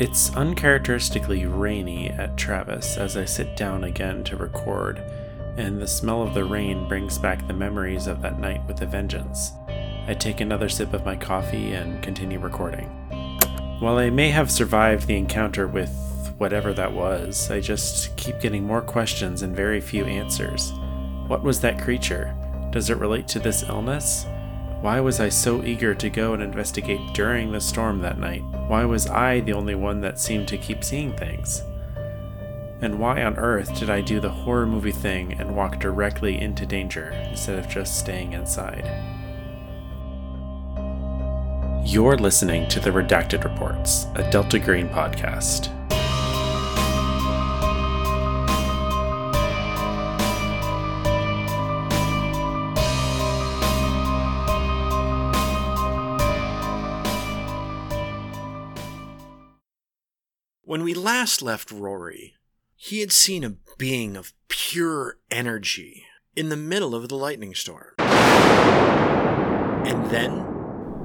It's uncharacteristically rainy at Travis as I sit down again to record, and the smell of the rain brings back the memories of that night with a vengeance. I take another sip of my coffee and continue recording. While I may have survived the encounter with whatever that was, I just keep getting more questions and very few answers. What was that creature? Does it relate to this illness? Why was I so eager to go and investigate during the storm that night? Why was I the only one that seemed to keep seeing things? And why on earth did I do the horror movie thing and walk directly into danger instead of just staying inside? You're listening to the Redacted Reports, a Delta Green podcast. Last left Rory, he had seen a being of pure energy in the middle of the lightning storm. And then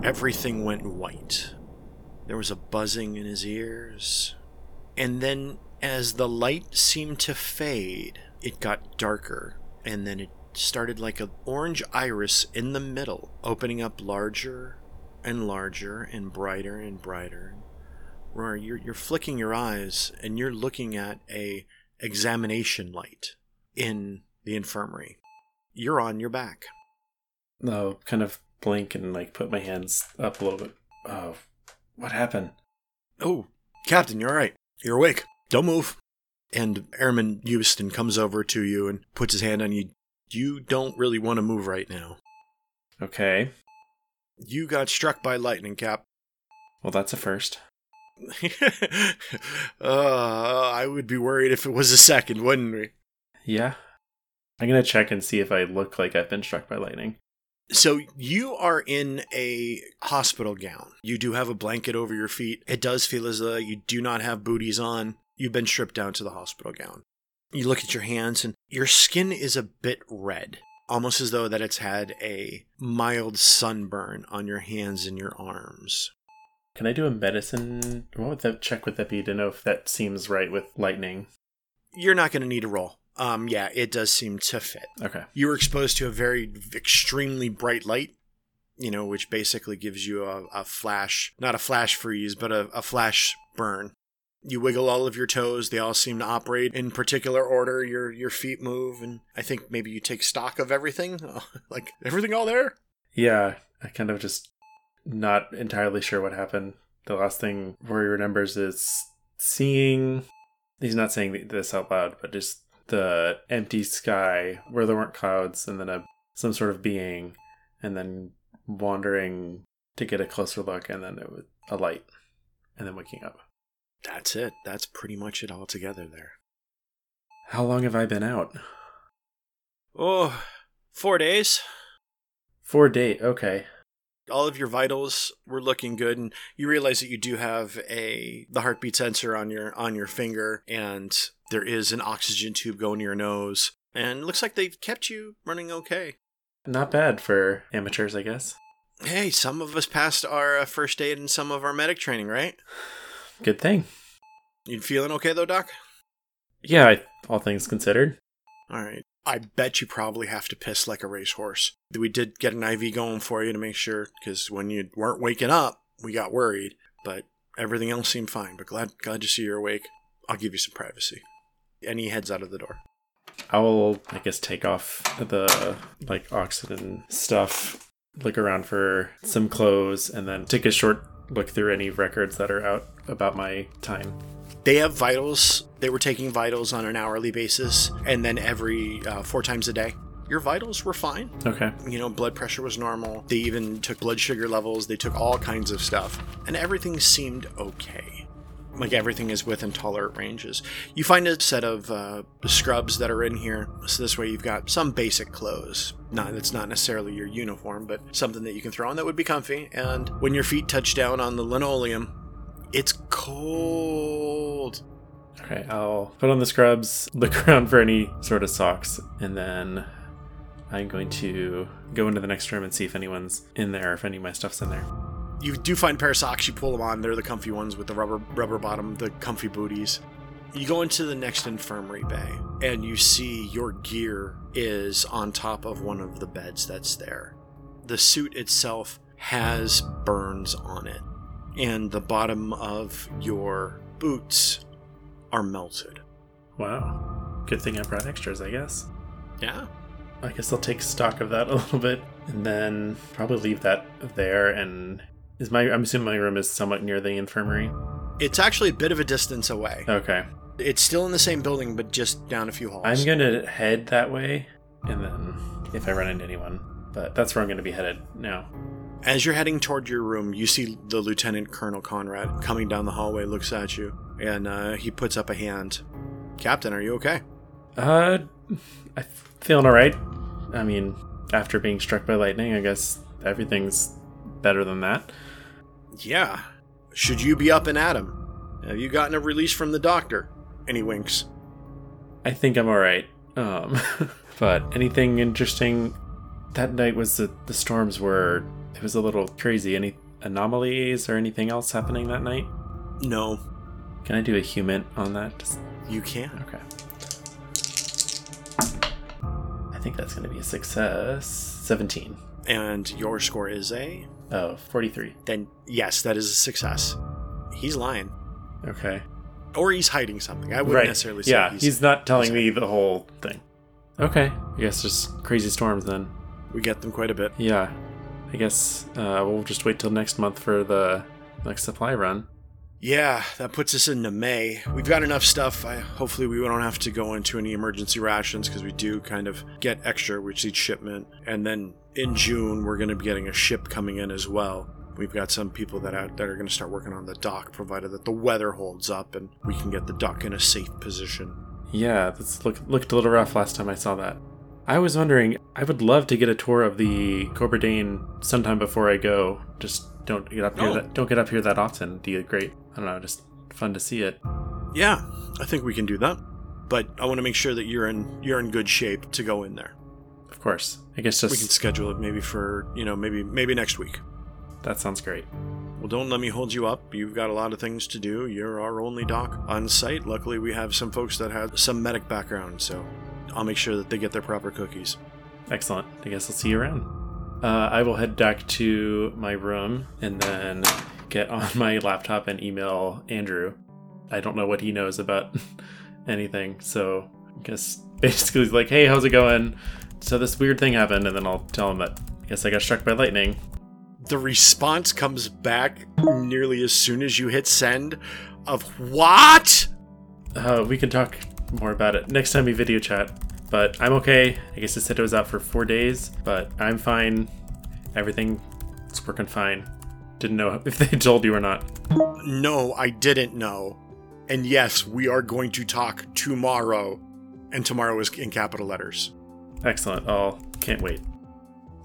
everything went white. There was a buzzing in his ears. And then, as the light seemed to fade, it got darker. And then it started like an orange iris in the middle, opening up larger and larger and brighter and brighter. Rory, you're, you're flicking your eyes and you're looking at a examination light in the infirmary. You're on your back. No, kind of blink and like put my hands up a little bit. Oh, what happened? Oh, Captain, you're all right. You're awake. Don't move. And Airman Houston comes over to you and puts his hand on you. You don't really want to move right now. Okay. You got struck by lightning, Cap. Well, that's a first. uh, I would be worried if it was a second, wouldn't we? Yeah. I'm going to check and see if I look like I've been struck by lightning. So you are in a hospital gown. You do have a blanket over your feet. It does feel as though you do not have booties on. You've been stripped down to the hospital gown. You look at your hands and your skin is a bit red, almost as though that it's had a mild sunburn on your hands and your arms. Can I do a medicine? What would that check would that be to know if that seems right with lightning? You're not going to need a roll. Um, yeah, it does seem to fit. Okay. You were exposed to a very extremely bright light, you know, which basically gives you a, a flash, not a flash freeze, but a, a flash burn. You wiggle all of your toes; they all seem to operate in particular order. Your your feet move, and I think maybe you take stock of everything, like everything all there. Yeah, I kind of just not entirely sure what happened. The last thing Rory remembers is seeing. He's not saying this out loud, but just the empty sky where there weren't clouds, and then a some sort of being, and then wandering to get a closer look, and then it was a light, and then waking up. That's it. That's pretty much it all together there. How long have I been out? Oh, four days. Four days. Okay all of your vitals were looking good and you realize that you do have a the heartbeat sensor on your on your finger and there is an oxygen tube going to your nose and looks like they've kept you running okay. Not bad for amateurs i guess. Hey some of us passed our uh, first aid and some of our medic training right? Good thing. You feeling okay though doc? Yeah all things considered. All right I bet you probably have to piss like a racehorse. We did get an IV going for you to make sure, because when you weren't waking up, we got worried. But everything else seemed fine. But glad glad to see you're awake. I'll give you some privacy. And he heads out of the door. I will, I guess, take off the like oxygen stuff, look around for some clothes, and then take a short look through any records that are out about my time. They have vitals. They were taking vitals on an hourly basis and then every uh, four times a day. Your vitals were fine. Okay. You know, blood pressure was normal. They even took blood sugar levels. They took all kinds of stuff. And everything seemed okay. Like everything is within tolerant ranges. You find a set of uh, scrubs that are in here. So this way you've got some basic clothes. Not it's not necessarily your uniform, but something that you can throw on that would be comfy. And when your feet touch down on the linoleum, it's cold. Okay, I'll put on the scrubs, look around for any sort of socks, and then I'm going to go into the next room and see if anyone's in there, if any of my stuff's in there. You do find a pair of socks, you pull them on. They're the comfy ones with the rubber rubber bottom, the comfy booties. You go into the next infirmary bay and you see your gear is on top of one of the beds that's there. The suit itself has burns on it, and the bottom of your boots are melted. Wow. Good thing I brought extras, I guess. Yeah. I guess I'll take stock of that a little bit and then probably leave that there and is my I'm assuming my room is somewhat near the infirmary. It's actually a bit of a distance away. Okay. It's still in the same building, but just down a few halls. I'm gonna head that way and then if I run into anyone. But that's where I'm gonna be headed now. As you're heading toward your room, you see the Lieutenant Colonel Conrad coming down the hallway, looks at you, and uh, he puts up a hand. Captain, are you okay? Uh I'm feeling alright. I mean, after being struck by lightning, I guess everything's better than that. Yeah. Should you be up and at him? Have you gotten a release from the doctor? And he winks. I think I'm alright. Um but anything interesting that night was the the storms were it was a little crazy. Any anomalies or anything else happening that night? No, Can I do a HUMINT on that? Just- you can. okay. I think that's going to be a success. 17. And your score is a. Oh, 43. Then, yes, that is a success. He's lying. Okay. Or he's hiding something. I wouldn't right. necessarily say yeah, he's, he's, not telling he's me the whole thing. Okay. I guess just crazy storms then. We get them quite a bit. Yeah. I guess uh, we'll just wait till next month for the next supply run. Yeah, that puts us into May. We've got enough stuff. I, hopefully, we don't have to go into any emergency rations because we do kind of get extra, which each shipment. And then in June, we're going to be getting a ship coming in as well. We've got some people that are, that are going to start working on the dock, provided that the weather holds up and we can get the dock in a safe position. Yeah, that's look, looked a little rough last time I saw that. I was wondering, I would love to get a tour of the Cobra Dane sometime before I go. Just don't get up here that don't get up here that often. Be a great, I don't know, just fun to see it. Yeah, I think we can do that. But I want to make sure that you're in you're in good shape to go in there. Of course. I guess We can schedule it maybe for you know maybe maybe next week. That sounds great. Well, don't let me hold you up. You've got a lot of things to do. You're our only doc on site. Luckily, we have some folks that have some medic background, so I'll make sure that they get their proper cookies. Excellent. I guess I'll see you around. Uh, I will head back to my room and then get on my laptop and email Andrew. I don't know what he knows about anything, so I guess basically he's like, "Hey, how's it going?" So this weird thing happened, and then I'll tell him that I guess I got struck by lightning. The response comes back nearly as soon as you hit send of what? Uh, we can talk more about it next time we video chat. But I'm okay. I guess it said it was out for four days, but I'm fine. Everything is working fine. Didn't know if they told you or not. No, I didn't know. And yes, we are going to talk tomorrow. And tomorrow is in capital letters. Excellent. Oh, can't wait.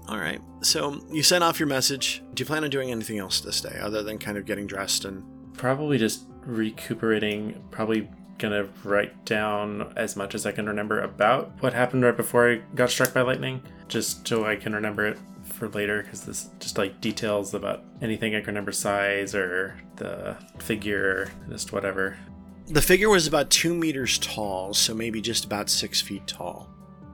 All right. So you sent off your message. Do you plan on doing anything else this day other than kind of getting dressed and Probably just recuperating. Probably gonna write down as much as I can remember about what happened right before I got struck by lightning, just so I can remember it for later. Because this just like details about anything I can remember, size or the figure, just whatever. The figure was about two meters tall, so maybe just about six feet tall.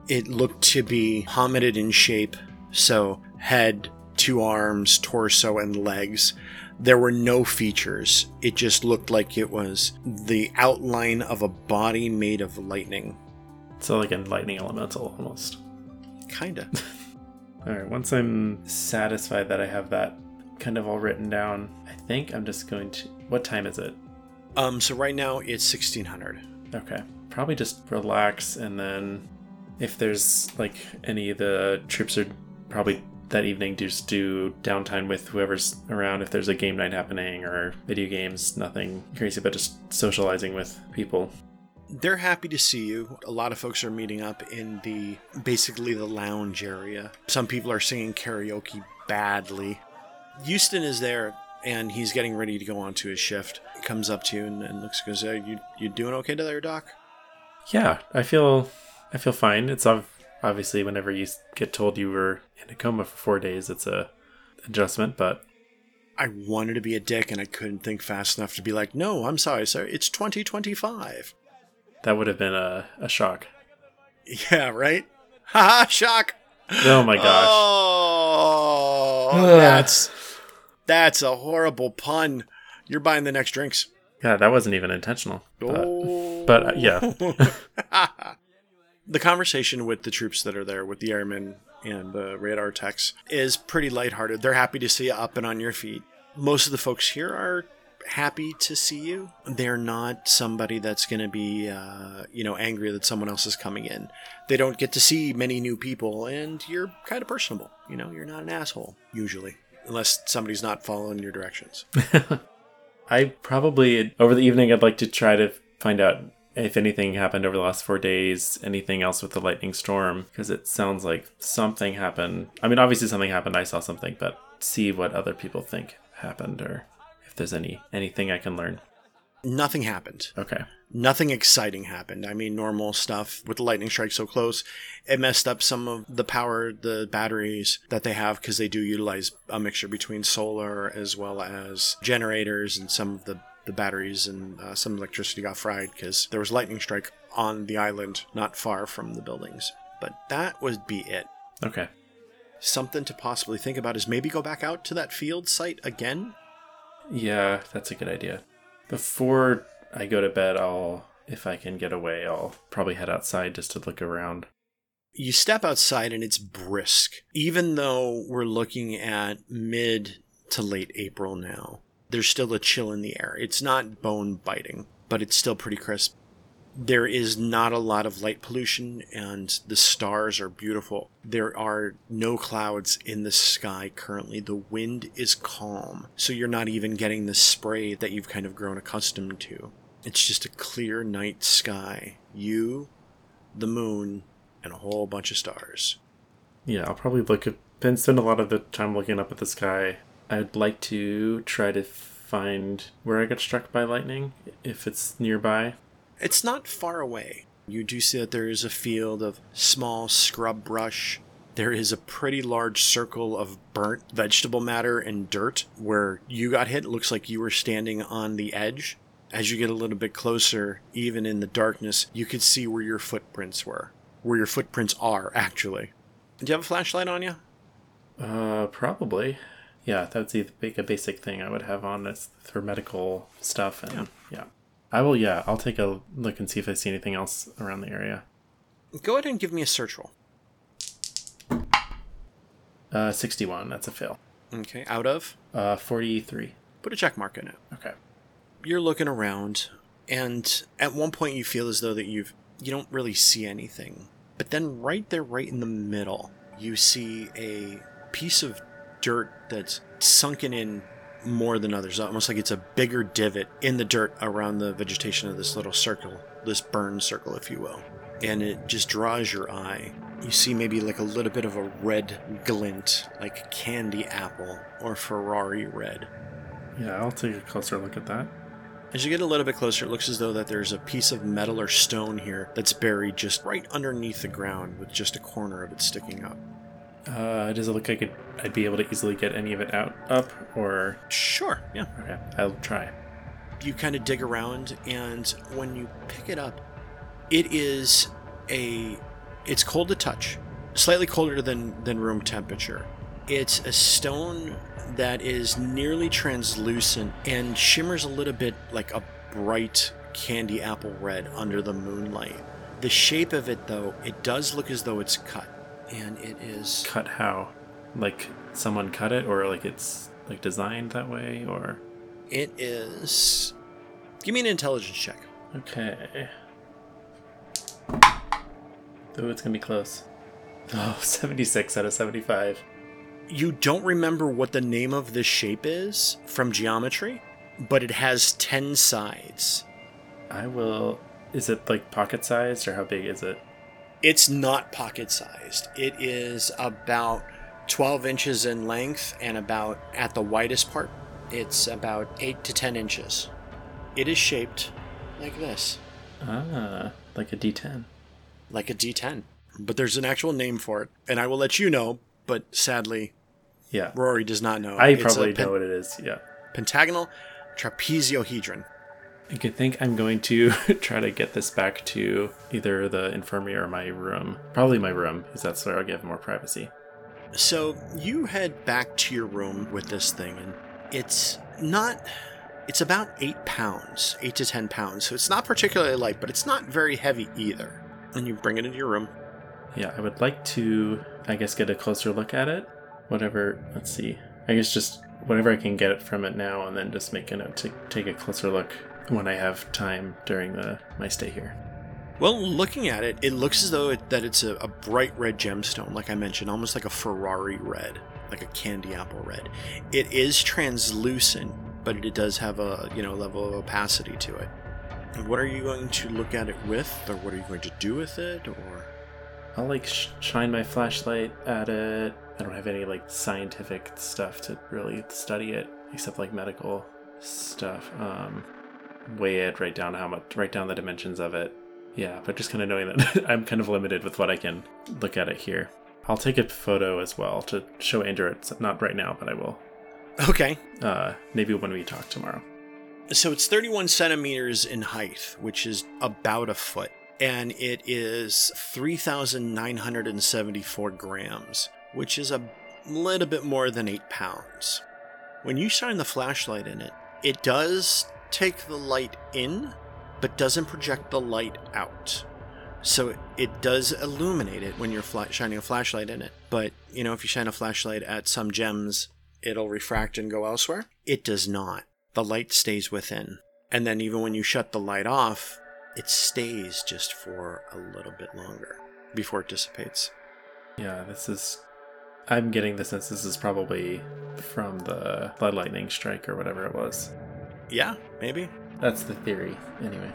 It looked to be hominid in shape, so head, two arms, torso, and legs. There were no features. It just looked like it was the outline of a body made of lightning. So like a lightning elemental almost. Kinda. All right. Once I'm satisfied that I have that kind of all written down, I think I'm just going to. What time is it? um, so right now it's 1600. Okay. Probably just relax and then if there's like any of the troops are probably that evening just do downtime with whoever's around if there's a game night happening or video games, nothing crazy but just socializing with people. They're happy to see you. A lot of folks are meeting up in the basically the lounge area. Some people are singing karaoke badly. Houston is there and he's getting ready to go on to his shift. He comes up to you and, and looks goes, uh, "You you doing okay to there, Doc?" Yeah, I feel I feel fine. It's ob- obviously whenever you get told you were in a coma for 4 days it's a adjustment, but I wanted to be a dick and I couldn't think fast enough to be like, no, I'm sorry, sir. It's 2025. That would have been a, a shock. Yeah, right? Haha, shock. Oh my gosh. Oh, that's that's a horrible pun. You're buying the next drinks. Yeah, that wasn't even intentional. But, Oh. but uh, yeah. the conversation with the troops that are there, with the airmen and the radar techs, is pretty lighthearted. They're happy to see you up and on your feet. Most of the folks here are happy to see you. They're not somebody that's going to be, uh, you know, angry that someone else is coming in. They don't get to see many new people, and you're kind of personable. You know, you're not an asshole usually, unless somebody's not following your directions. I probably, over the evening, I'd like to try to find out if anything happened over the last four days, anything else with the lightning storm, because it sounds like something happened. I mean, obviously something happened. I saw something, but see what other people think happened or if there's any anything I can learn. Nothing happened. Okay. nothing exciting happened. I mean, normal stuff with the lightning strike so close. It messed up some of the power, the batteries that they have because they do utilize a mixture between solar as well as generators and some of the, the batteries and uh, some electricity got fried because there was lightning strike on the island not far from the buildings. But that would be it. Okay. Something to possibly think about is maybe go back out to that field site again. Yeah, that's a good idea. Before I go to bed, I'll, if I can get away, I'll probably head outside just to look around. you step outside and it's brisk. Even though we're looking at mid to late April now, there's still a chill in the air. It's not bone biting, but it's still pretty crisp. There is not a lot of light pollution, and the stars are beautiful. There are no clouds in the sky currently. The wind is calm, so you're not even getting the spray that you've kind of grown accustomed to. It's just a clear night sky. You, the moon, and a whole bunch of stars. Yeah, I'll probably look at, spend a lot of the time looking up at the sky. I'd like to try to find where I got struck by lightning, if it's nearby. It's not far away. You do see that there is a field of small scrub brush. There is a pretty large circle of burnt vegetable matter and dirt where you got hit. It looks like you were standing on the edge. As you get a little bit closer, even in the darkness, you could see where your footprints were. Where your footprints are, actually. Do you have a flashlight on you? Uh, probably. Yeah, that's big- a basic thing I would have on this for medical stuff. And yeah. I will, yeah, I'll take a look and see if I see anything else around the area. Go ahead and give me a search roll. Uh, 61, that's a fail. Okay, out of? Uh, 43. Put a check mark in it. Okay. you're looking around and at one point you feel as though that you've you don't really see anything but then right there right in the middle you see a piece of dirt that's sunken in more than others almost like it's a bigger divot in the dirt around the vegetation of this little circle this burn circle if you will and it just draws your eye you see maybe like a little bit of a red glint like candy apple or ferrari red Yeah, I'll take a closer look at that. As you get a little bit closer, it looks as though that there's a piece of metal or stone here that's buried just right underneath the ground with just a corner of it sticking up. Uh, does it look like it, I'd be able to easily get any of it out, up, or... Sure, yeah. Okay, I'll try. You kind of dig around, and when you pick it up, it is a. It's cold to touch, slightly colder than, than room temperature. It's a stone that is nearly translucent and shimmers a little bit like a bright candy apple red under the moonlight. The shape of it, though, it does look as though it's cut, and it is. Cut how? Like someone cut it, or like it's like designed that way, or... It is. Give me an intelligence check. Okay. Ooh, it's gonna be close. Oh, 76 out of 75. You don't remember what the name of this shape is from geometry, but it has 10 sides. I will... Is it like pocket sized, or how big is it? It's not pocket sized. It is about 12 inches in length and about, at the widest part, it's about 8 to 10 inches. It is shaped like this, Ah, like a D10. like a D10. But there's an actual name for it, and I will let you know, but sadly, Yeah. Rory does not know. I It's probably pen- know what it is. Yeah. Pentagonal trapezohedron. I could think I'm going to try to get this back to either the infirmary or my room. Probably my room, because that's where I'll give more privacy. So you head back to your room with this thing, and it's not. It's about eight pounds, eight to ten pounds. So it's not particularly light, but it's not very heavy either. And you bring it into your room. Yeah, I would like to, I guess, get a closer look at it. Whatever, let's see. I guess just whatever I can get it from it now, and then just make a note to take a closer look when I have time during the my stay here. Well, looking at it, it looks as though it, that it's a, a bright red gemstone, like I mentioned, almost like a Ferrari red, like a candy apple red. It is translucent, but it does have a you know level of opacity to it. And what are you going to look at it with, or what are you going to do with it, or? I'll like sh- shine my flashlight at it. I don't have any like scientific stuff to really study it, except like medical stuff. Um, weigh it, write down how much, write down the dimensions of it. Yeah, but just kind of knowing that I'm kind of limited with what I can look at it here. I'll take a photo as well to show Andrew. It's not right now, but I will. Okay, Uh, maybe when we talk tomorrow. So it's 31 centimeters in height, which is about a foot, and it is 3,974 grams, which is a little bit more than 8 pounds. When you shine the flashlight in it, it does take the light in, but doesn't project the light out. So it, does illuminate it when you're shining a flashlight in it. But, you know, if you shine a flashlight at some gems, it'll refract and go elsewhere. It does not the light stays within. And then even when you shut the light off, it stays just for a little bit longer before it dissipates. Yeah, this is. I'm getting the sense this is probably from the blood lightning strike or whatever it was. Yeah, maybe. That's the theory, anyway.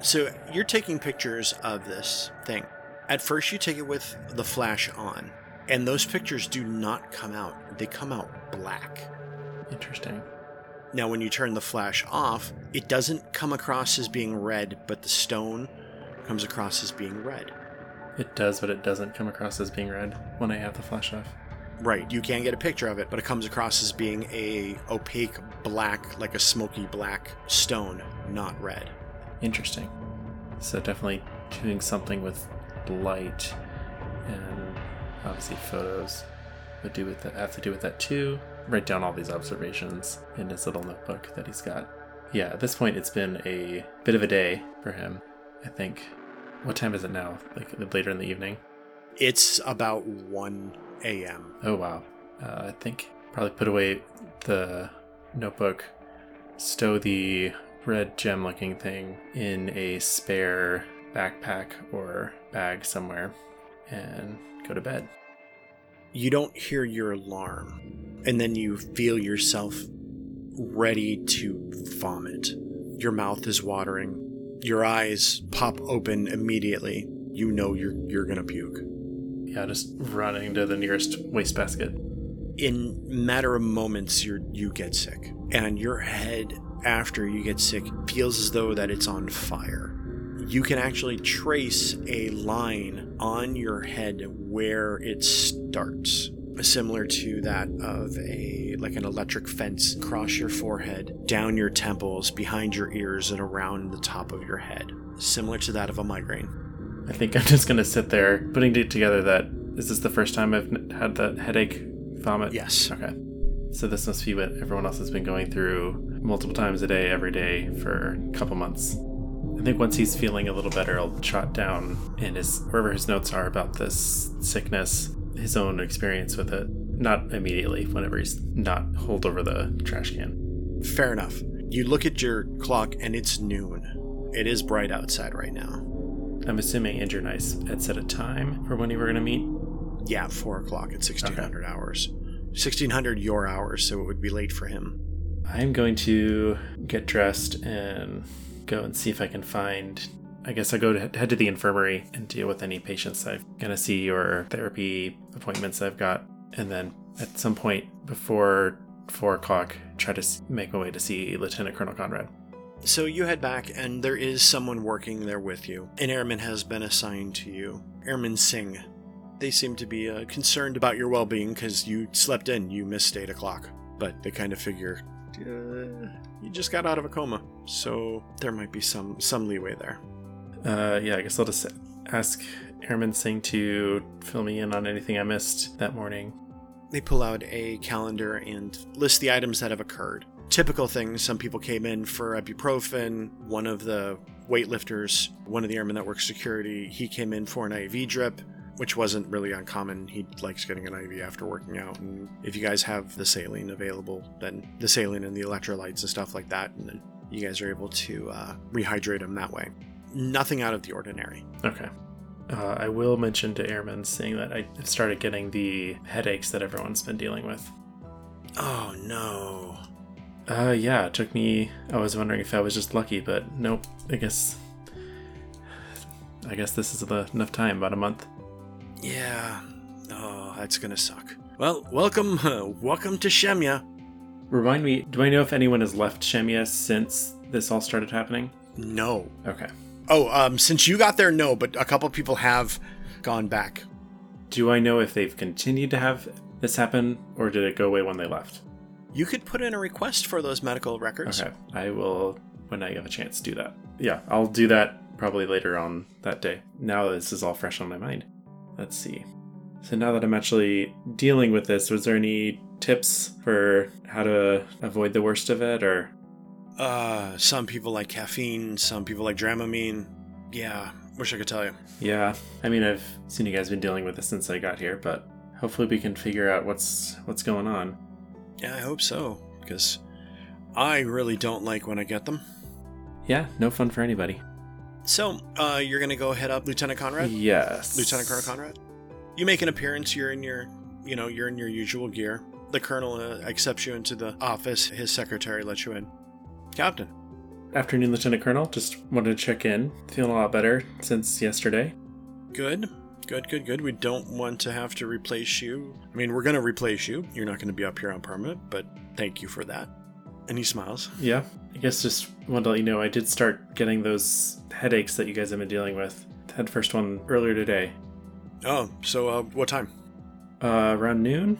So you're taking pictures of this thing. At first, you take it with the flash on, and those pictures do not come out. They come out black. Interesting. Now, when you turn the flash off, it doesn't come across as being red, but the stone comes across as being red. It does, but it doesn't come across as being red when I have the flash off. Right, you can get a picture of it, but it comes across as being a opaque black, like a smoky black stone, not red. Interesting. So definitely doing something with light and obviously photos would do with that have to do with that too. Write down all these observations in his little notebook that he's got. Yeah, at this point it's been a bit of a day for him. I think. What time is it now? Like later in the evening? It's about 1 a.m. Oh wow. Uh, I think probably put away the notebook, stow the red gem looking thing in a spare backpack or bag somewhere, and go to bed. You don't hear your alarm, and then you feel yourself ready to vomit. Your mouth is watering. Your eyes pop open immediately. You know you're you're gonna puke. Yeah, just running to the nearest wastebasket. in matter of moments you you get sick. And your head after you get sick feels as though that it's on fire. You can actually trace a line on your head where it starts similar to that of a like an electric fence across your forehead down your temples behind your ears and around the top of your head similar to that of a migraine I think I'm just gonna sit there putting it together that is this the first time I've had that headache vomit? yes Okay. So this must be what everyone else has been going through multiple times a day, every day for a couple months. I think once he's feeling a little better, I'll jot down in his wherever his notes are about this sickness, his own experience with it. Not immediately, whenever he's not holed over the trash can. Fair enough. You look at your clock and it's noon. It is bright outside right now. I'm assuming Andrew and I s- had set a time for when we were gonna meet. Yeah, four o'clock at sixteen hundred hours. Sixteen hundred your hours, so it would be late for him. I'm going to get dressed and go and see if I can find. I guess I'll go to head to the infirmary and deal with any patients I'm gonna see or therapy appointments I've got, and then at some point before four o'clock, try to make my way to see Lieutenant Colonel Conrad. So you head back, and there is someone working there with you. An airman has been assigned to you. Airman Singh. They seem to be uh, concerned about your well being because you slept in, you missed 8 o'clock. But they kind of figure uh, you just got out of a coma, so there might be some, some leeway there. Uh, yeah, I guess I'll just ask Airman Singh to fill me in on anything I missed that morning. They pull out a calendar and list the items that have occurred. Typical things some people came in for ibuprofen. One of the weightlifters, one of the airmen that works security, he came in for an IV drip, which wasn't really uncommon. He likes getting an IV after working out. And if you guys have the saline available, then the saline and the electrolytes and stuff like that, and then you guys are able to uh, rehydrate him that way. Nothing out of the ordinary. Okay. Uh, I will mention to airmen, saying that I started getting the headaches that everyone's been dealing with. Oh no. Uh, yeah, it took me. I was wondering if I was just lucky, but nope. I guess. I guess this is the, enough time, about a month. Yeah. Oh, that's gonna suck. Well, welcome, uh, welcome to Shemya. Remind me, do I know if anyone has left Shemya since this all started happening? No. Okay. Oh, um, since you got there, no, but a couple people have gone back. Do I know if they've continued to have this happen, or did it go away when they left? You could put in a request for those medical records. Okay, I will when I have a chance do that. Yeah, I'll do that probably later on that day. Now this is all fresh on my mind. Let's see. So now that I'm actually dealing with this, was there any tips for how to avoid the worst of it, or Uh, some people like caffeine, some people like Dramamine. Yeah, wish I could tell you. Yeah, I mean, I've seen you guys been dealing with this since I got here, but hopefully we can figure out what's what's going on. Yeah, I hope so, because I really don't like when I get them. Yeah, no fun for anybody. So, uh, you're gonna go head up, Lieutenant Conrad? Yes, Lieutenant Colonel Conrad. You make an appearance. You're in your, you know, you're in your usual gear. The colonel uh, accepts you into the office. His secretary lets you in. Captain. Afternoon, Lieutenant Colonel. Just wanted to check in. Feeling a lot better since yesterday. Good. Good, good, good. We don't want to have to replace you. I mean, we're going to replace you. You're not going to be up here on permanent, but thank you for that. And he smiles. Yeah, I guess just wanted to let you know I did start getting those headaches that you guys have been dealing with. Had first one earlier today. Oh, so uh, what time? Uh, around noon.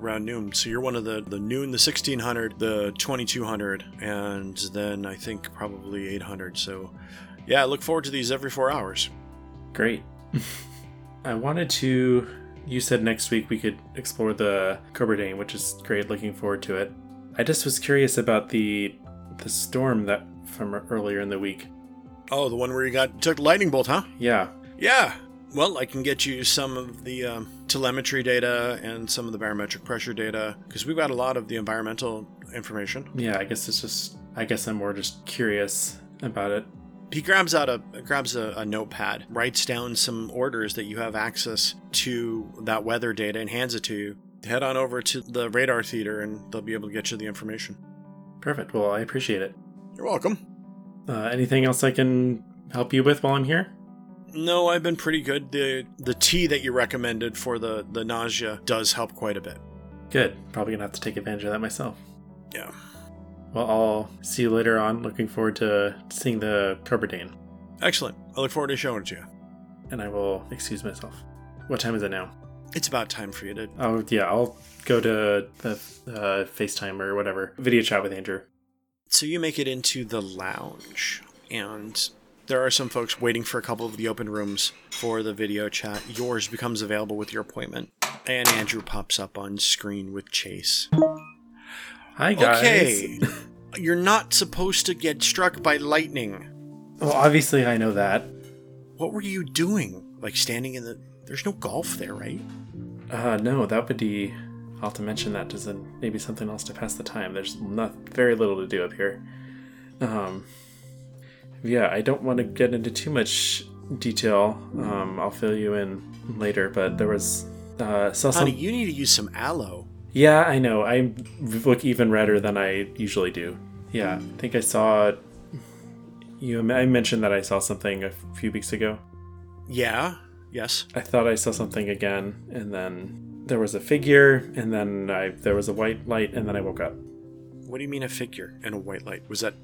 Around noon. So you're one of the the noon, the 1600, the 2200, and then I think probably 800. So yeah, I look forward to these every four hours. Great. I wanted to. You said next week we could explore the Cobra Dane, which is great. Looking forward to it. I just was curious about the the storm that from earlier in the week. Oh, the one where you got took the lightning bolt, huh? Yeah. Yeah. Well, I can get you some of the um, telemetry data and some of the barometric pressure data because we've got a lot of the environmental information. Yeah, I guess it's just. I guess I'm more just curious about it. He grabs out a grabs a, a notepad, writes down some orders that you have access to that weather data, and hands it to you. Head on over to the radar theater, and they'll be able to get you the information. Perfect. Well, I appreciate it. You're welcome. Uh, anything else I can help you with while I'm here? No, I've been pretty good. the The tea that you recommended for the the nausea does help quite a bit. Good. Probably gonna have to take advantage of that myself. Yeah. Well, I'll see you later on. Looking forward to seeing the Cobra Dane. Excellent. I look forward to showing it to you. And I will excuse myself. What time is it now? It's about time for you to. Oh, yeah, I'll go to the uh, FaceTime or whatever. Video chat with Andrew. So you make it into the lounge, and there are some folks waiting for a couple of the open rooms for the video chat. Yours becomes available with your appointment, and Andrew pops up on screen with Chase. Hi, guys. Okay. You're not supposed to get struck by lightning. Well, obviously, I know that. What were you doing? Like standing in the. There's no golf there, right? Uh, no, that would be. I'll have to mention that as a, maybe something else to pass the time. There's not very little to do up here. Um, yeah, I don't want to get into too much detail. Um, I'll fill you in later, but there was uh, saw some. Honey, you need to use some aloe. Yeah, I know. I look even redder than I usually do. Yeah, I think I saw. You, I mentioned that I saw something a few weeks ago. Yeah. Yes. I thought I saw something again, and then there was a figure, and then I there was a white light, and then I woke up. What do you mean a figure and a white light? Was that?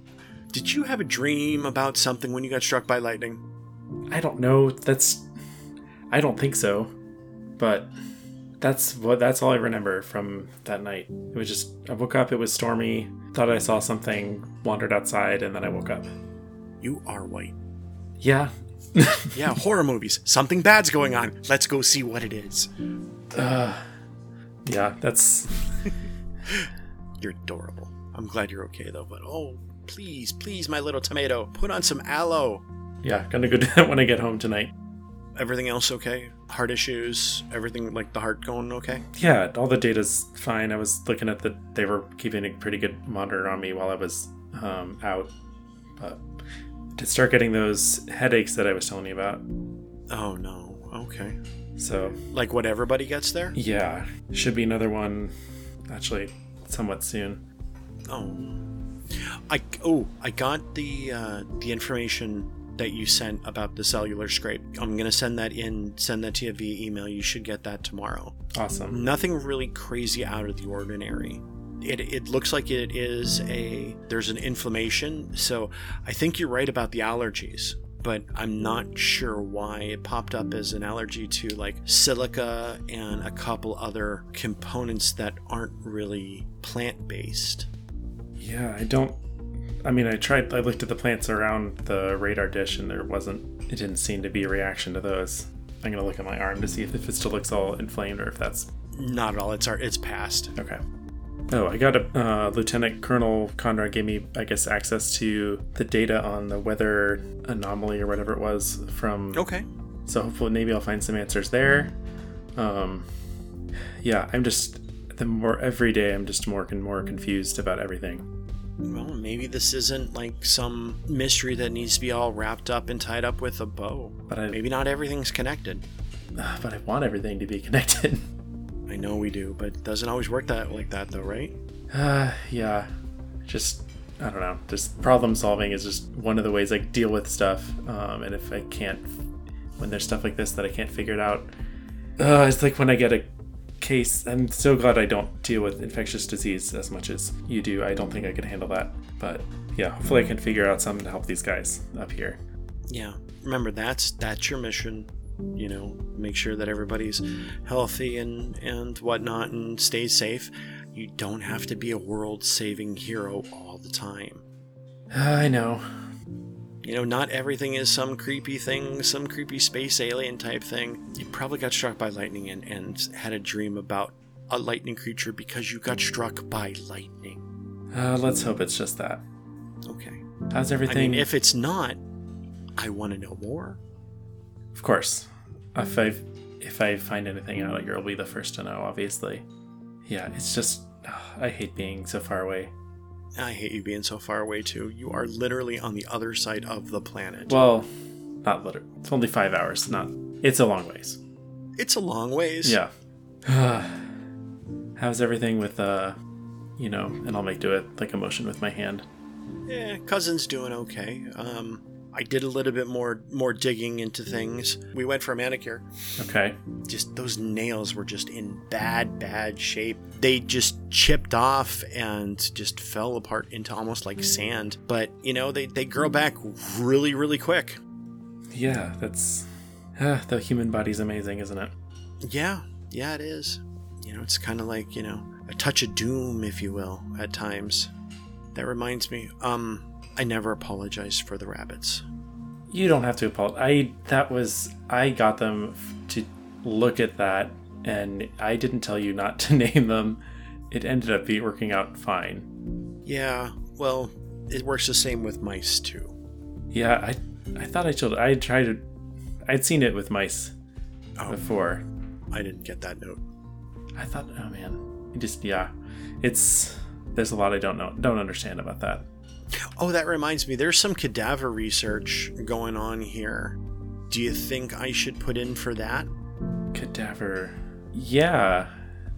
Did you have a dream about something when you got struck by lightning? I don't know. That's. I don't think so. but that's what that's all I remember from that night. It was just I woke up, it was stormy, thought I saw something, wandered outside, and then I woke up. You are white. Yeah. Yeah, horror movies. Something bad's going on. Let's go see what it is. Uh, Yeah, that's You're adorable. I'm glad you're okay though, but oh, please, please, my little tomato, put on some aloe. yeah, gonna go do that when I get home tonight. Everything else okay? Heart issues? Everything like the heart going okay? Yeah, all the data's fine. I was looking at the they were keeping a pretty good monitor on me while I was um, out. But to start getting those headaches that I was telling you about. Oh no. Okay. So Like what everybody gets there? yeah, should be another one actually somewhat soon. Oh. I oh, I got the uh, the information that you sent about the cellular scrape. I'm gonna send that in, send that to you via email. You should get that tomorrow. Awesome. Nothing really crazy out of the ordinary. It, it looks like it is a there's an inflammation. So I think you're right about the allergies, but I'm not sure why it popped up as an allergy to like silica and a couple other components that aren't really plant based. Yeah, I don't. I mean, I tried. I looked at the plants around the radar dish, and there wasn't. It didn't seem to be a reaction to those. I'm gonna look at my arm to see if, if it still looks all inflamed or if that's Not at all. It's our it's past. okay. Oh, I got a uh, Lieutenant Colonel Conrad gave me, I guess, access to the data on the weather anomaly or whatever it was from. Okay. So hopefully, maybe I'll find some answers there. Um, yeah, I'm just the more every day, I'm just more and more confused about everything. Well, maybe this isn't like some mystery that needs to be all wrapped up and tied up with a bow. But I, Maybe not everything's connected. but I want everything to be connected. I know we do, but it doesn't always work that like that though, right? Uh, yeah, just I don't know. Just problem solving is just one of the ways I deal with stuff. Um, and if I can't, when there's stuff like this that I can't figure it out, uh, it's like when I get a case. I'm so glad I don't deal with infectious disease as much as you do. I don't think I could handle that. But yeah, hopefully I can figure out something to help these guys up here. Yeah. Remember that's that's your mission. You know, make sure that everybody's healthy and and whatnot and stays safe. You don't have to be a world-saving hero all the time. I know. You know, not everything is some creepy thing, some creepy space alien type thing. You probably got struck by lightning and, and had a dream about a lightning creature because you got struck by lightning. Uh, let's hope it's just that. Okay. How's everything? I mean, if it's not, I want to know more. Of course. If I if I find anything out, you'll be the first to know. Obviously. Yeah, it's just I hate being so far away. I hate you being so far away too. You are literally on the other side of the planet. Well, not literally. It's only five hours. Not. It's a long ways. it's a long ways. Yeah. How's everything with uh, you know? And I'll make do it like a motion with my hand. Yeah, cousin's doing okay. Um, I did a little bit more more digging into things. We went for a manicure. Okay. Just those nails were just in bad, bad shape. They just chipped off and just fell apart into almost like sand. But you know, they they grow back really, really quick. Yeah, that's. Uh, the human body's amazing, isn't it? Yeah, yeah, it is. You know, it's kind of like you know a touch of doom, if you will, at times. That reminds me. Um, I never apologized for the rabbits. You don't have to apologize. I that was I got them to look at that, and I didn't tell you not to name them. It ended up be working out fine. Yeah, well, it works the same with mice too. Yeah, I I thought I told I tried to. I'd seen it with mice Oh, before. I didn't get that note. I thought, oh man, it just yeah, it's there's a lot I don't know, don't understand about that. Oh, that reminds me. There's some cadaver research going on here. Do you think I should put in for that? Cadaver, yeah,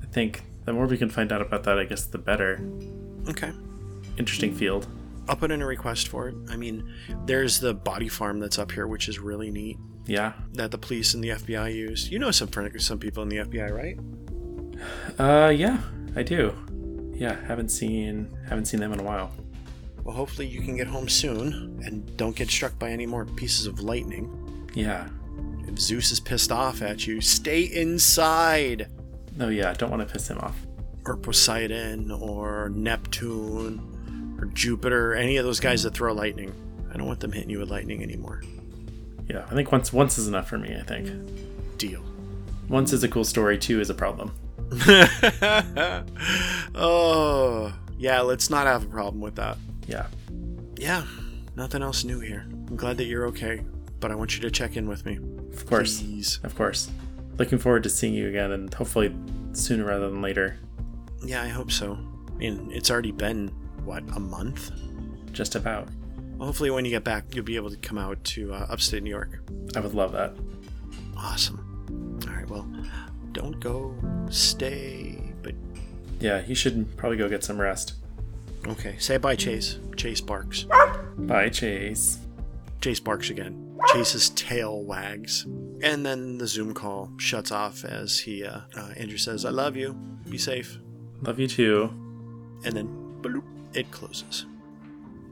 I think the more we can find out about that, I guess the better. Okay. Interesting field. I'll put in a request for it. I mean, there's the body farm that's up here, which is really neat. Yeah. That the police and the FBI use. You know some some people in the FBI, right? Uh, yeah, I do. Yeah, haven't seen haven't seen them in a while. Well, hopefully you can get home soon and don't get struck by any more pieces of lightning. Yeah. If Zeus is pissed off at you, stay inside. No, yeah, don't want to piss him off. Or Poseidon, or Neptune, or Jupiter, any of those guys that throw lightning. I don't want them hitting you with lightning anymore. Yeah, I think once once is enough for me. I think Deal. once is a cool story. Two is a problem. oh, yeah, let's not have a problem with that. Yeah, Yeah, nothing else new here. I'm glad that you're okay, but I want you to check in with me. of course, Please. of course. Looking forward to seeing you again, and hopefully sooner rather than later. Yeah, I hope so. I mean, it's already been, what, a month? Just about. Well, hopefully, when you get back, you'll be able to come out to uh, upstate New York. I would love that. Awesome. All right, well, don't go, stay, but Yeah, you should probably go get some rest. Okay. Say bye, Chase. Chase barks. Bye, Chase. Chase barks again. Chase's tail wags. And then the Zoom call shuts off as he, uh, uh, Andrew says, I love you. Be safe. Love you too. And then, bloop, it closes.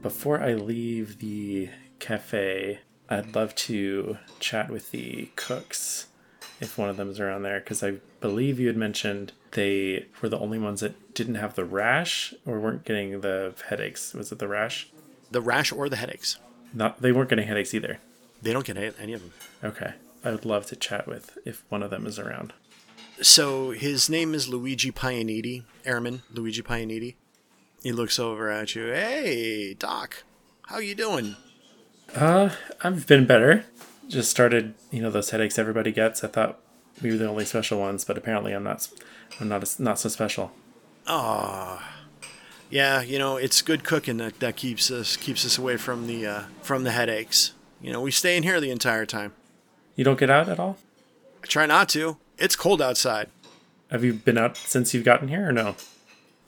Before I leave the cafe, I'd love to chat with the cooks if one of them is around there because I believe you had mentioned they were the only ones that didn't have the rash or weren't getting the headaches. Was it the rash? The rash or the headaches. Not they weren't getting headaches either. They don't get any of them. Okay. I would love to chat with if one of them is around. So his name is Luigi Pianiti, Airman Luigi Pianiti. He looks over at you. Hey, Doc, how you doing? Uh, I've been better. Just started, you know, those headaches everybody gets. I thought we were the only special ones, but apparently I'm not. I'm not not so special. Ah, yeah. You know, it's good cooking that, that keeps us keeps us away from the uh, from the headaches. You know, we stay in here the entire time. You don't get out at all? I try not to. It's cold outside. Have you been out since you've gotten here or no?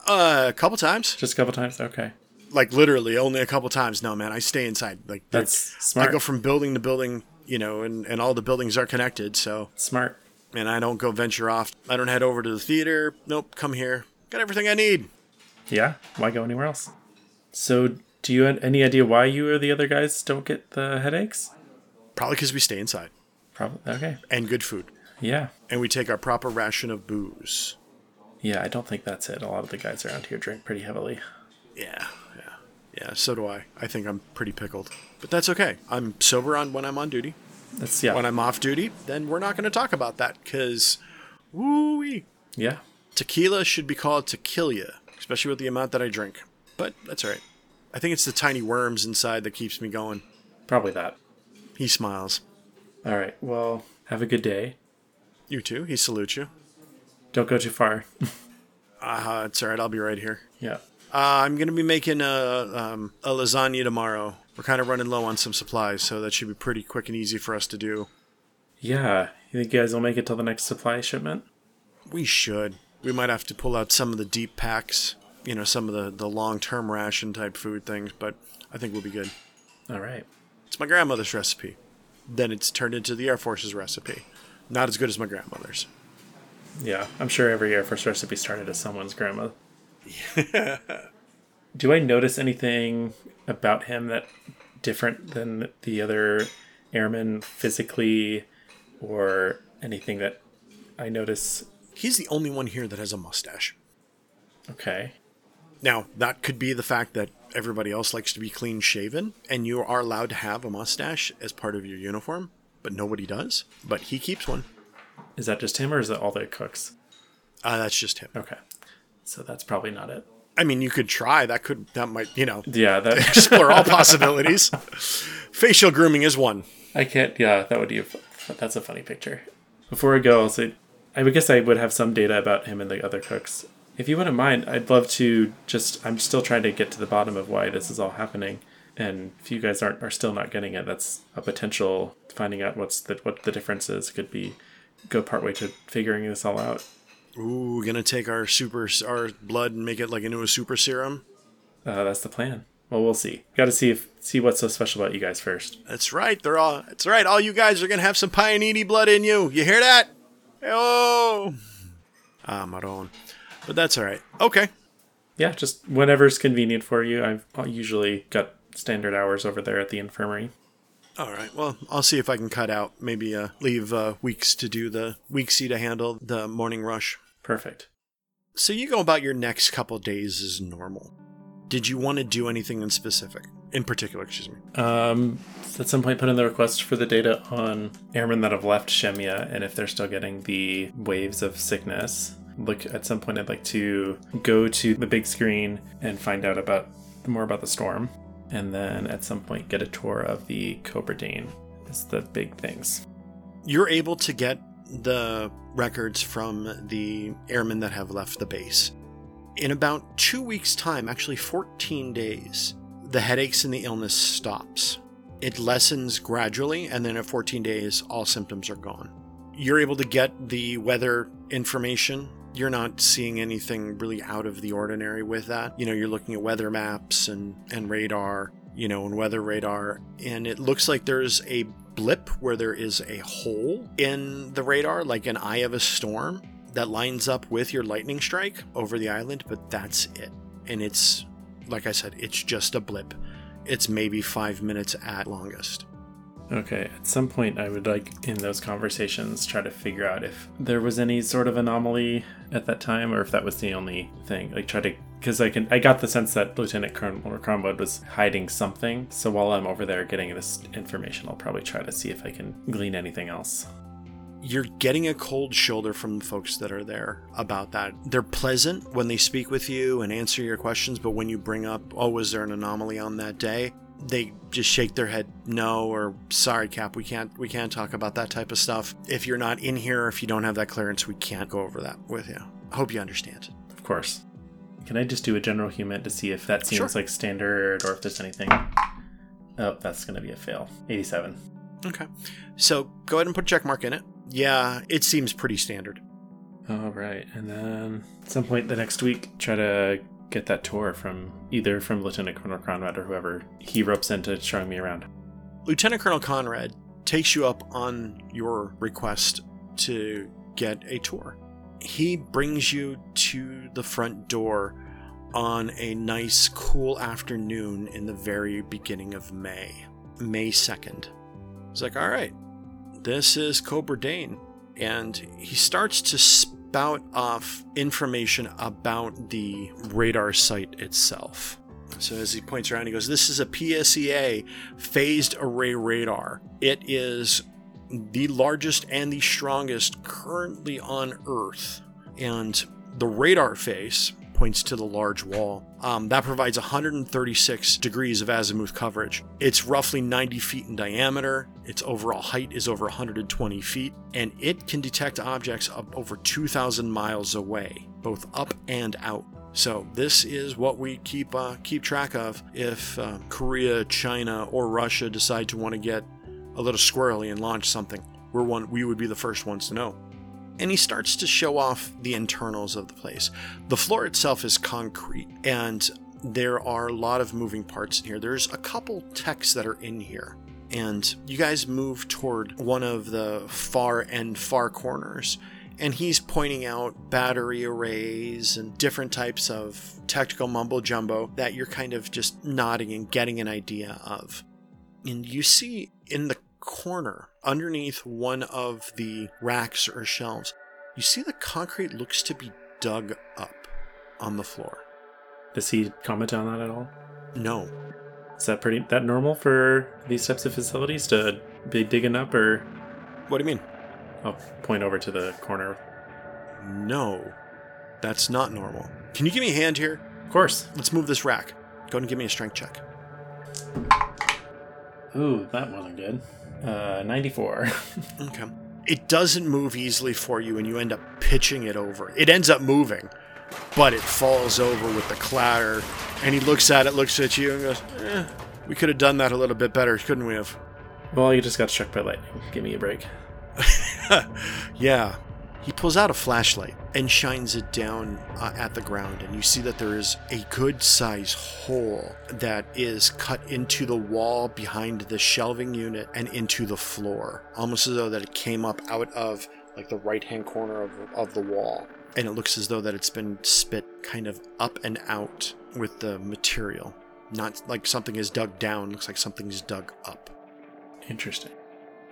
Uh, a couple times, Just a couple times? Okay. like literally only a couple times. No, man, I stay inside. Like That's smart. I go from building to building. You know, and and all the buildings are connected. So Smart. and I don't go venture off. I don't head over to the theater. Nope, come here. Got everything I need. Yeah. Why go anywhere else? So, do you have any idea why you or the other guys don't get the headaches? Probably because we stay inside Probably. Okay. and good food, Yeah. and we take our proper ration of booze. Yeah, I don't think that's it. A lot of the guys around here drink pretty heavily. Yeah, yeah. So do I. I think I'm pretty pickled, but that's okay. I'm sober on when I'm on duty. That's yeah. When I'm off duty, then we're not going to talk about that because, woo yeah. tequila should be called tequila, especially with the amount that I drink. But that's all right. I think it's the tiny worms inside that keeps me going. Probably that. He smiles. All right. Well, have a good day. You too. He salutes you. Don't go too far. Uh, it's all right. I'll be right here. yeah. Uh, I'm gonna be making a um, a lasagna tomorrow. We're kind of running low on some supplies, so that should be pretty quick and easy for us to do. Yeah. You think you guys will make it till the next supply shipment? We should. We might have to pull out some of the deep packs, you know, some of the the long term ration type food things, but I think we'll be good. All right. It's my grandmother's recipe. Then it's turned into the Air Force's recipe. Not as good as my grandmother's. Yeah, I'm sure every Air Force recipe started as someone's grandma. Do I notice anything about him that different than the other airmen physically, or anything that I notice? He's the only one here that has a mustache. Okay, Now, that could be the fact that everybody else likes to be clean shaven, and you are allowed to have a mustache as part of your uniform, but nobody does. But he keeps one. is that just him, or is it all the cooks? Uh, that's just him. Okay, so that's probably not it. I mean, you could try. That could, that might, you know, Yeah, that explore all possibilities. Facial grooming is one. I can't. Yeah, that would be. A, that's a funny picture. Before I go, I'll say, I would guess I would have some data about him and the other cooks. If you wouldn't mind, I'd love to just. I'm still trying to get to the bottom of why this is all happening, and if you guys aren't are still not getting it, that's a potential finding out what's the what the difference is. Could be go partway to figuring this all out. Ooh, gonna take our super, our blood and make it like into a super serum. Uh, that's the plan. Well, we'll see. Got to see if see what's so special about you guys first. That's right. They're all. That's right. All you guys are gonna have some Pioneer blood in you. You hear that? Oh, ah, Maron. But that's all right. Okay. Yeah, just whenever's convenient for you. I've usually got standard hours over there at the infirmary. All right. Well, I'll see if I can cut out. Maybe uh, leave uh, weeks to do the weeksy to handle the morning rush. Perfect. So you go about your next couple days as normal. Did you want to do anything in specific, in particular? Excuse me. Um, at some point, put in the request for the data on airmen that have left Shemya and if they're still getting the waves of sickness. Look, at some point, I'd like to go to the big screen and find out about more about the storm, and then at some point get a tour of the Cobra Dane. It's the big things. You're able to get the records from the airmen that have left the base. In about two weeks' time, actually 14 days, the headaches and the illness stops. It lessens gradually, and then at 14 days, all symptoms are gone. You're able to get the weather information. You're not seeing anything really out of the ordinary with that. You know, you're looking at weather maps and, and radar, you know, and weather radar, and it looks like there's a blip where there is a hole in the radar, like an eye of a storm, that lines up with your lightning strike over the island, but that's it. And it's, like I said, it's just a blip. It's maybe five minutes at longest. Okay, at some point, I would like in those conversations try to figure out if there was any sort of anomaly at that time, or if that was the only thing. Like try to, because I can, I got the sense that Lieutenant Colonel Cromwood was hiding something. So while I'm over there getting this information, I'll probably try to see if I can glean anything else. You're getting a cold shoulder from the folks that are there about that. They're pleasant when they speak with you and answer your questions, but when you bring up, oh, was there an anomaly on that day? They just shake their head no or sorry cap we can't we can't talk about that type of stuff if you're not in here if you don't have that clearance we can't go over that with you i hope you understand Of course. Can I just do a general HUMINT to see if that seems Sure. like standard or if there's anything? Oh, that's going to be a fail. 87. okay so go ahead and put a check mark in it yeah it seems pretty standard All right, and then at some point the next week, try to get that tour from either from Lieutenant Colonel Conrad or whoever he ropes into showing me around. lieutenant colonel conrad takes you up on your request to get a tour he brings you to the front door on a nice cool afternoon in the very beginning of may may 2nd he's like all right this is cobra dane. And he starts to spout off information about the radar site itself. So as he points around, he goes, This is a PSEA phased array radar. It is the largest and the strongest currently on Earth. And the radar face points to the large wall. Um, that provides 136 degrees of azimuth coverage. It's roughly 90 feet in diameter. Its overall height is over 120 feet, and it can detect objects up over 2,000 miles away, both up and out. So this is what we keep uh, keep track of if uh, Korea, China, or Russia decide to want to get a little squirrely and launch something. We're one. We would be the first ones to know. And he starts to show off the internals of the place. The floor itself is concrete, and there are a lot of moving parts in here. There's a couple techs that are in here, and you guys move toward one of the far end far corners and he's pointing out battery arrays and different types of tactical mumbo jumbo that you're kind of just nodding and getting an idea of. And you see in the corner, underneath one of the racks or shelves, you see the concrete looks to be dug up on the floor. Does he comment on that at all? No, Is that pretty that normal for these types of facilities to be digging up, or what do you mean? I'll point over to the corner. No, that's not normal. Can you give me a hand here? Of course. Let's move this rack. Go ahead and give me a strength check. Ooh, that wasn't good. Uh, 94. Okay. It doesn't move easily for you, and you end up pitching it over. It ends up moving, but it falls over with the clatter. And he looks at it, looks at you, and goes, eh, We could have done that a little bit better, couldn't we have? well, you just got struck by lightning. Give me a break. yeah. He pulls out a flashlight and shines it down uh, at the ground, and you see that there is a good sized hole that is cut into the wall behind the shelving unit and into the floor, almost as though that it came up out of like the right hand corner of, of the wall. And it looks as though that it's been spit kind of up and out with the material. Not like something is dug down, looks like something's dug up. Interesting.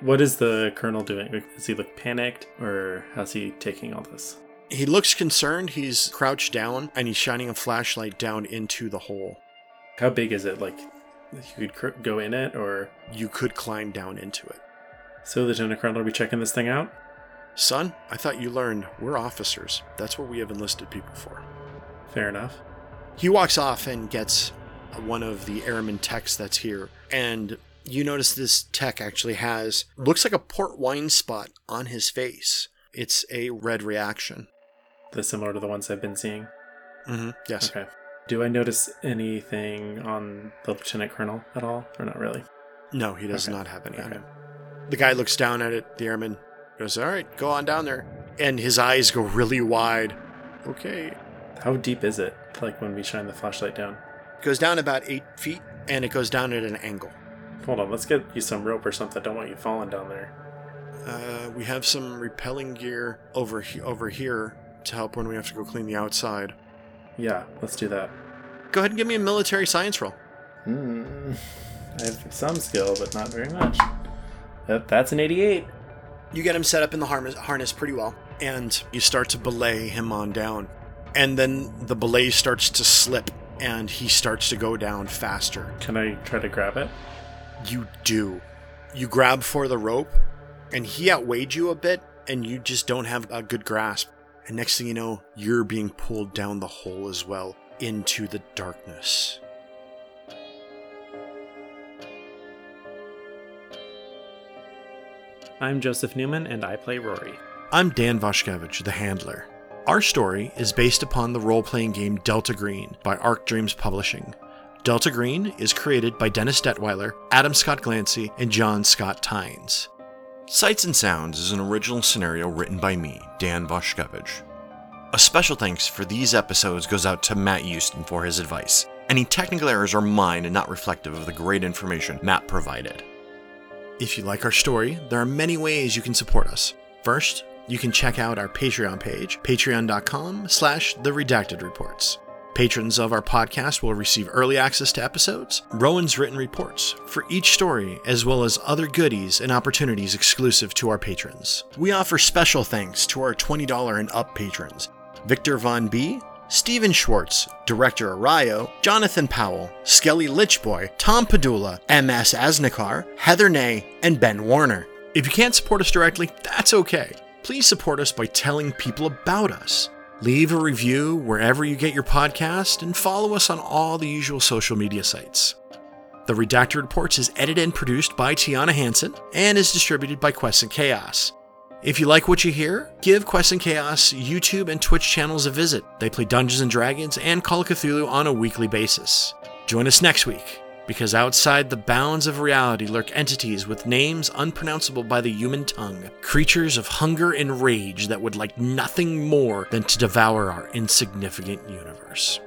What is the colonel doing? Does he look panicked, or how's he taking all this? He looks concerned. He's crouched down and he's shining a flashlight down into the hole. How big is it? Like, you could cr- go in it, or You could climb down into it. so Lieutenant Colonel are we checking this thing out? Son, I thought you learned we're officers. That's what we have enlisted people for. Fair enough. He walks off and gets one of the airman techs that's here. And you notice this tech actually has, looks like a port wine spot on his face. It's a red reaction. That's similar to the ones I've been seeing. Mm-hmm. Yes. Okay. Do I notice anything on the Lieutenant Colonel at all, or not really? No, he does Okay. not have any on him. The guy looks down at it. The airman goes, All right, go on down there. And his eyes go really wide. Okay. How deep is it? Like when we shine the flashlight down. It Goes down about eight feet and it goes down at an angle. Hold on, let's get you some rope or something. I Don't want you falling down there. Uh, we have some repelling gear over he- over here to help when we have to go clean the outside. Yeah, let's do that. Go ahead and give me a military science roll. Hmm. I have some skill, but not very much. That, that's an 88. You get him set up in the harness, harness pretty well, and you start to belay him on down. And then the belay starts to slip, and he starts to go down faster. Can I try to grab it? You do. You grab for the rope, and he outweighed you a bit, and you just don't have a good grasp. And next thing you know, you're being pulled down the hole as well into the darkness. I'm Joseph Newman, and I play Rory. I'm Dan Vashkevich, the handler. Our story is based upon the role playing game Delta Green by Arc Dreams Publishing. Delta Green is created by Dennis Detwiller, Adam Scott Glancy, and John Scott Tynes. Sights and Sounds is an original scenario written by me, Dan Vashkevich. A special thanks for these episodes goes out to Matt Houston for his advice. Any technical errors are mine and not reflective of the great information Matt provided. If you like our story, there are many ways you can support us. First, you can check out our Patreon page, patreon.com slash the redacted reports. Patrons of our podcast will receive early access to episodes, Rowan's written reports for each story, as well as other goodies and opportunities exclusive to our patrons. We offer special thanks to our $20 and up patrons Victor Von B, Stephen Schwartz, Director Arayo, Jonathan Powell, Skelly Lichboy, Tom Padula, MS Asnikar, Heather Nay, and Ben Warner. If you can't support us directly, that's okay. Please support us by telling people about us. Leave a review wherever you get your podcast and follow us on all the usual social media sites. The Redacted Reports is edited and produced by Tiana Hansen and is distributed by Quest and Chaos. If you like what you hear, give Quest and Chaos YouTube and Twitch channels a visit. They play Dungeons and Dragons and Call of Cthulhu on a weekly basis. Join us next week, because outside the bounds of reality lurk entities with names unpronounceable by the human tongue, creatures of hunger and rage that would like nothing more than to devour our insignificant universe.